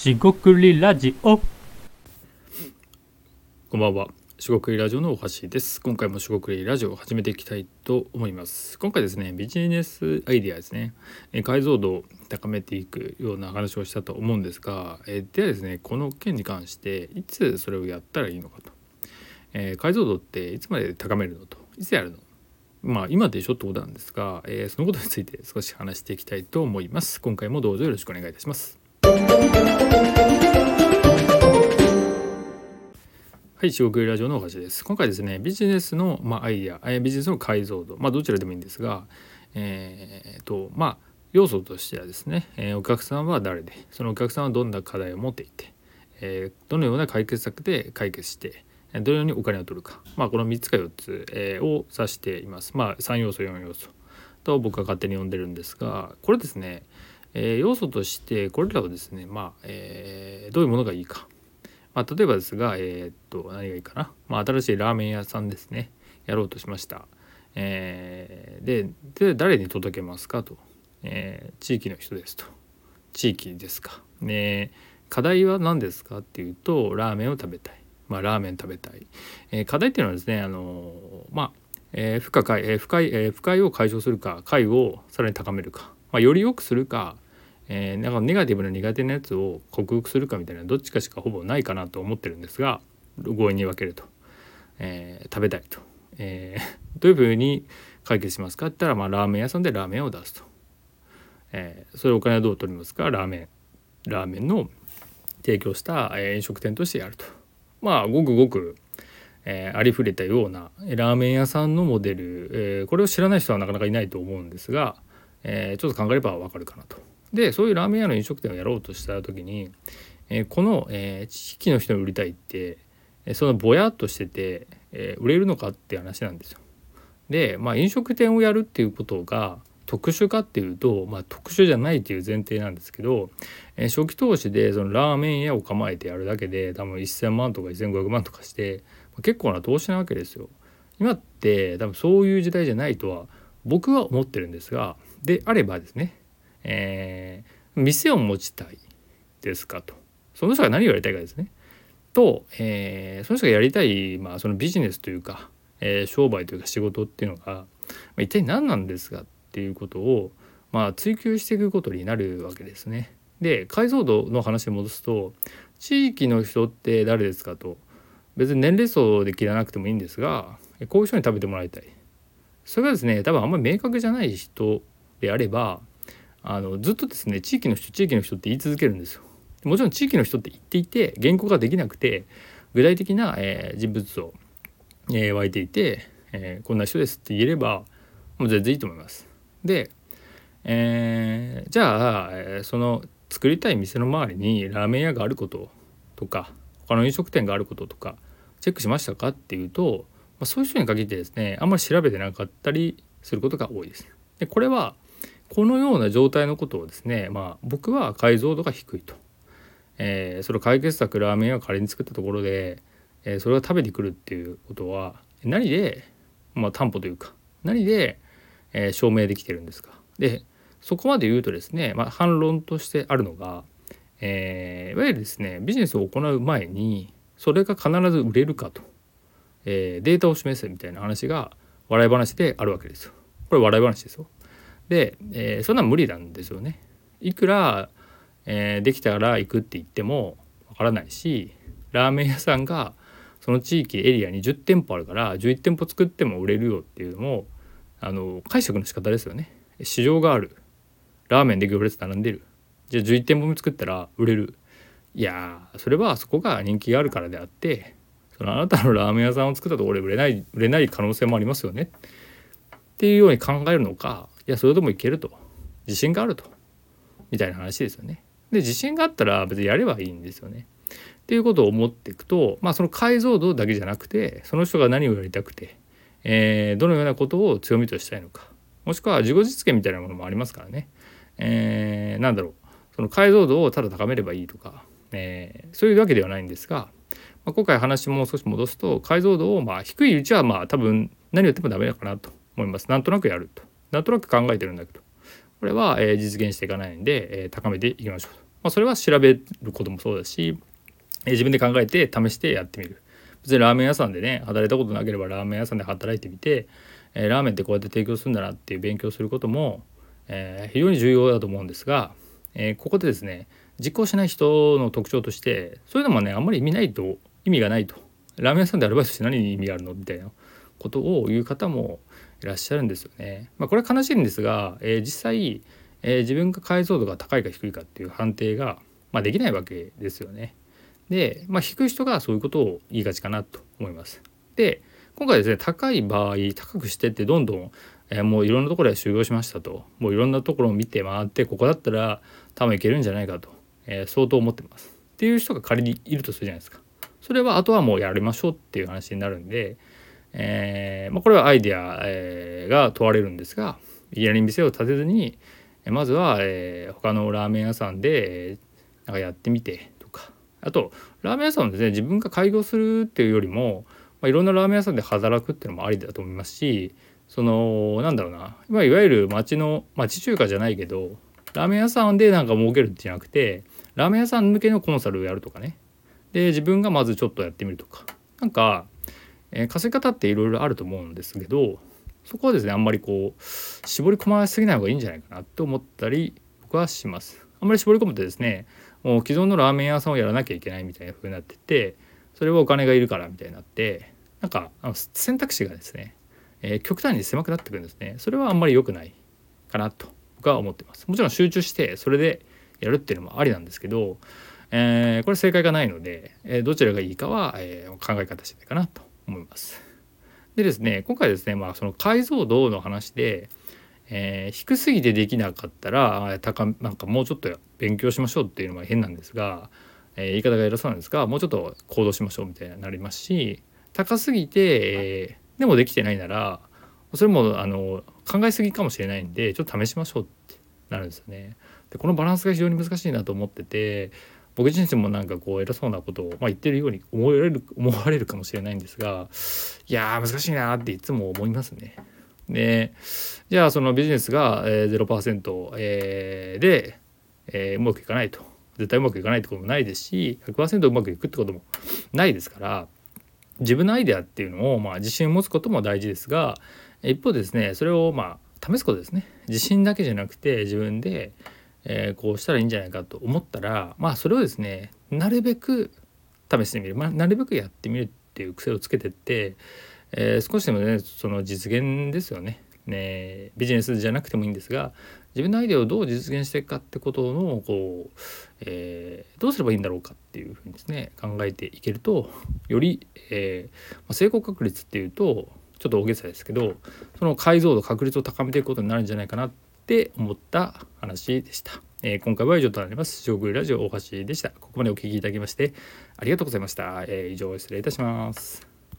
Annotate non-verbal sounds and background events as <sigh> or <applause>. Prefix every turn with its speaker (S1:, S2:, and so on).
S1: しごくりラジオ
S2: こんばんは。四国ラジオのおはしです。今回も四国ラジオを始めていきたいと思います。今回ですね、ビジネスアイデアですね、解像度を高めていくような話をしたと思うんですが、えではですね、この件に関していつそれをやったらいいのかと。えー解像度っていつまで高めるのと、いつやるのまあ今でしょってことなんですが、えーそのことについて少し話していきたいと思います。今回もどうぞよろしくお願いいたします。はい、四国ラジオのおはしです。今回ですね、ビジネスの、まあ、アイデア、ビジネスの解像度、まあ、どちらでもいいんですが、えーと、まあ、要素としてはですね、えーお客さんは誰で、そのお客さんはどんな課題を持っていて、えーどのような解決策で解決して、どのようにお金を取るか、まあ、この3つか4つ、えーを指しています。まあ、3要素、4要素と僕は勝手に呼んでるんですが、これですね、えー要素としてこれらをですね、まあえーどういうものがいいか、まあ、例えばですが、えーっと何がいいかな、まあ、新しいラーメン屋さんですねやろうとしました。えーでで誰に届けますかと、えー地域の人ですと地域ですか。ね課題は何ですかっていうとラーメンを食べたい。まあ、ラーメン食べたい。えー課題っていうのはですねあのまあえー、負荷解、えー不快、えー不快を解消するか快をさらに高めるか、まあ、より良くするか、えーなんかネガティブな苦手なやつを克服するかみたいなどっちかしかほぼないかなと思ってるんですが強引に分けると、えー食べたいと、えー <laughs> どういうふうに解決しますかって言ったら、まあ、ラーメン屋さんでラーメンを出すと、えーそれお金はどう取りますか？ラーメン。ラーメンの提供した、飲食店としてやると。まあごくごくえーありふれたようなラーメン屋さんのモデル、えーこれを知らない人はなかなかいないと思うんですが、えーちょっと考えればわかるかなと。でそういうラーメン屋の飲食店をやろうとした時に、えーこの、えー地域の人に売りたいって、そのぼやっとしてて、え売れるのかって話なんですよ。で、まあ、飲食店をやるっていうことが特殊かっていうと、まあ、特殊じゃないっていう前提なんですけど、え初期投資でそのラーメン屋を構えてやるだけで多分1,000万とか1,500万とかしてま結構な投資なわけですよ。今って多分そういう時代じゃないとは僕は思ってるんですがであればですね、えー店を持ちたいですかと。その人が何をやりたいかですね。と、えーその人がやりたい、まあ、そのビジネスというか、えー商売というか仕事っていうのが、まあ、一体何なんですかっていうことを、まあ、追求していくことになるわけですね。で解像度の話に戻すと地域の人って誰ですかと。別に年齢層で切らなくてもいいんですがこういう人に食べてもらいたい。それがですね多分あんまり明確じゃない人であればあのずっとですね地域の人地域の人って言い続けるんですよもちろん地域の人って言っていて言語ができなくて具体的な、えー人物像、えー湧いていて、えーこんな人ですって言えればもう全然いいと思いますで、えーじゃあ、その作りたい店の周りにラーメン屋があることとか他の飲食店があることとかチェックしましたかっていうと、まあ、そういう人に限ってですねあんまり調べてなかったりすることが多いです。でこれはこのような状態のことをですね、まあ、僕は解像度が低いと。えーそれを解決策ラーメン屋を仮に作ったところで、えーそれが食べてくるっていうことは何で、まあ、担保というか何で、えー証明できてるんですか。でそこまで言うとですね、まあ、反論としてあるのが、えーいわゆるですねビジネスを行う前にそれが必ず売れるかと、えーデータを示すみたいな話が笑い話であるわけですよ。これ笑い話ですよ。で、えーそんな無理なんですよね。いくら、えーできたら行くって言ってもわからないしラーメン屋さんがその地域エリアに10店舗あるから11店舗作っても売れるよっていうのもあの解釈の仕方ですよね。市場があるラーメンで行列並んでるじゃあ11店舗目作ったら売れるいやそれはそこが人気があるからであってそのあなたのラーメン屋さんを作ったところで売れない売れない可能性もありますよねっていうように考えるのかやそれでもいけると。自信があると。みたいな話ですよね。で自信があったら別にやればいいんですよね。っていうことを思っていくとまあその解像度だけじゃなくてその人が何をやりたくて、えーどのようなことを強みとしたいのか。もしくは自己実現みたいなものもありますからね、えーなんだろう。その解像度をただ高めればいいとか、えーそういうわけではないんですが、まあ、今回話もう少し戻すと解像度をまあ低いうちはまあ多分何やってもダメだかなと思います。なんとなくやると。なんとなく考えてるんだけど。これは、え実現していかないんで、え高めていきましょうまあ、それは調べることもそうだし、え自分で考えて試してやってみる。別にラーメン屋さんでね働いたことなければラーメン屋さんで働いてみて、えラーメンってこうやって提供するんだなっていう勉強することも、え非常に重要だと思うんですが、えここでですね実行しない人の特徴としてそういうのもねあんまり意味ないと意味がないと。ラーメン屋さんでアルバイトして何に意味があるの？みたいなことを言う方もいらっしゃるんですよね。まあ、これは悲しいんですが、えー、実際、えー、自分が解像度が高いか低いかっていう判定が、まあ、できないわけですよね。で、まあ、低い人がそういうことを言いがちかなと思います。で今回ですね高い場合高くしてってどんどん、えー、もういろんなところで修行しましたともういろんなところを見て回ってここだったら多分いけるんじゃないかと、えー、相当思ってます。っていう人が仮にいるとするじゃないですか。それはあとはもうやりましょうっていう話になるんで、えーまあ、これはアイデア、えー、が問われるんですがいきなり店を立てずにまずは、えー、他のラーメン屋さんで、えー、なんかやってみてとかあとラーメン屋さんはですね自分が開業するっていうよりも、まあ、いろんなラーメン屋さんで働くっていうのもありだと思いますしそのなんだろうな、まあ、いわゆる町の町中華じゃないけどラーメン屋さんでなんか儲けるってじゃなくてラーメン屋さん向けのコンサルをやるとかね。で自分がまずちょっとやってみるとか。なんかえー、稼ぎ方っていろいろあると思うんですけどそこはですねあんまりこう絞り込まれすぎない方がいいんじゃないかなと思ったり僕はします。あんまり絞り込むとですねもう既存のラーメン屋さんをやらなきゃいけないみたいな風になっててそれはお金がいるからみたいになってなんかあの選択肢がですね、えー、極端に狭くなってくるんですねそれはあんまり良くないかなと僕は思ってますもちろん集中してそれでやるっていうのもありなんですけど、えー、これ正解がないので、えどちらがいいかは、え考え方次第かなと思います。でですね今回ですね、まあ、その解像度の話で、えー、低すぎてできなかったら高なんかもうちょっと勉強しましょうっていうのは変なんですが、えー、言い方が偉そうなんですがもうちょっと行動しましょうみたいになりますし高すぎて、えー、でもできてないならそれもあの考えすぎかもしれないんでちょっと試しましょうってなるんですよね。でこのバランスが非常に難しいなと思ってて僕自身もなんかこう偉そうなことを、まあ、言ってるように思われる <laughs> 思われるかもしれないんですがいや難しいなっていつも思いますね。でじゃあそのビジネスが0%、えー、で、えー、うまくいかないと絶対うまくいかないってこともないですし100%うまくいくってこともないですから自分のアイデアっていうのを、まあ、自信を持つことも大事ですが一方ですねそれをまあ試すことですね自信だけじゃなくて自分でえー、こうしたらいいんじゃないかと思ったらまあそれをですねなるべく試してみる、まあ、なるべくやってみるっていう癖をつけてって、えー、少しでもねその実現ですよね。ねビジネスじゃなくてもいいんですが自分のアイデアをどう実現していくかってことのこう、えー、どうすればいいんだろうかっていうふうにですね考えていけるとより、えーまあ、成功確率っていうとちょっと大げさですけどその解像度確率を高めていくことになるんじゃないかなってって思った話でした。えー、今回は以上となります。食ラジオ大橋でした。ここまでお聴きいただきましてありがとうございました。えー、以上失礼いたします。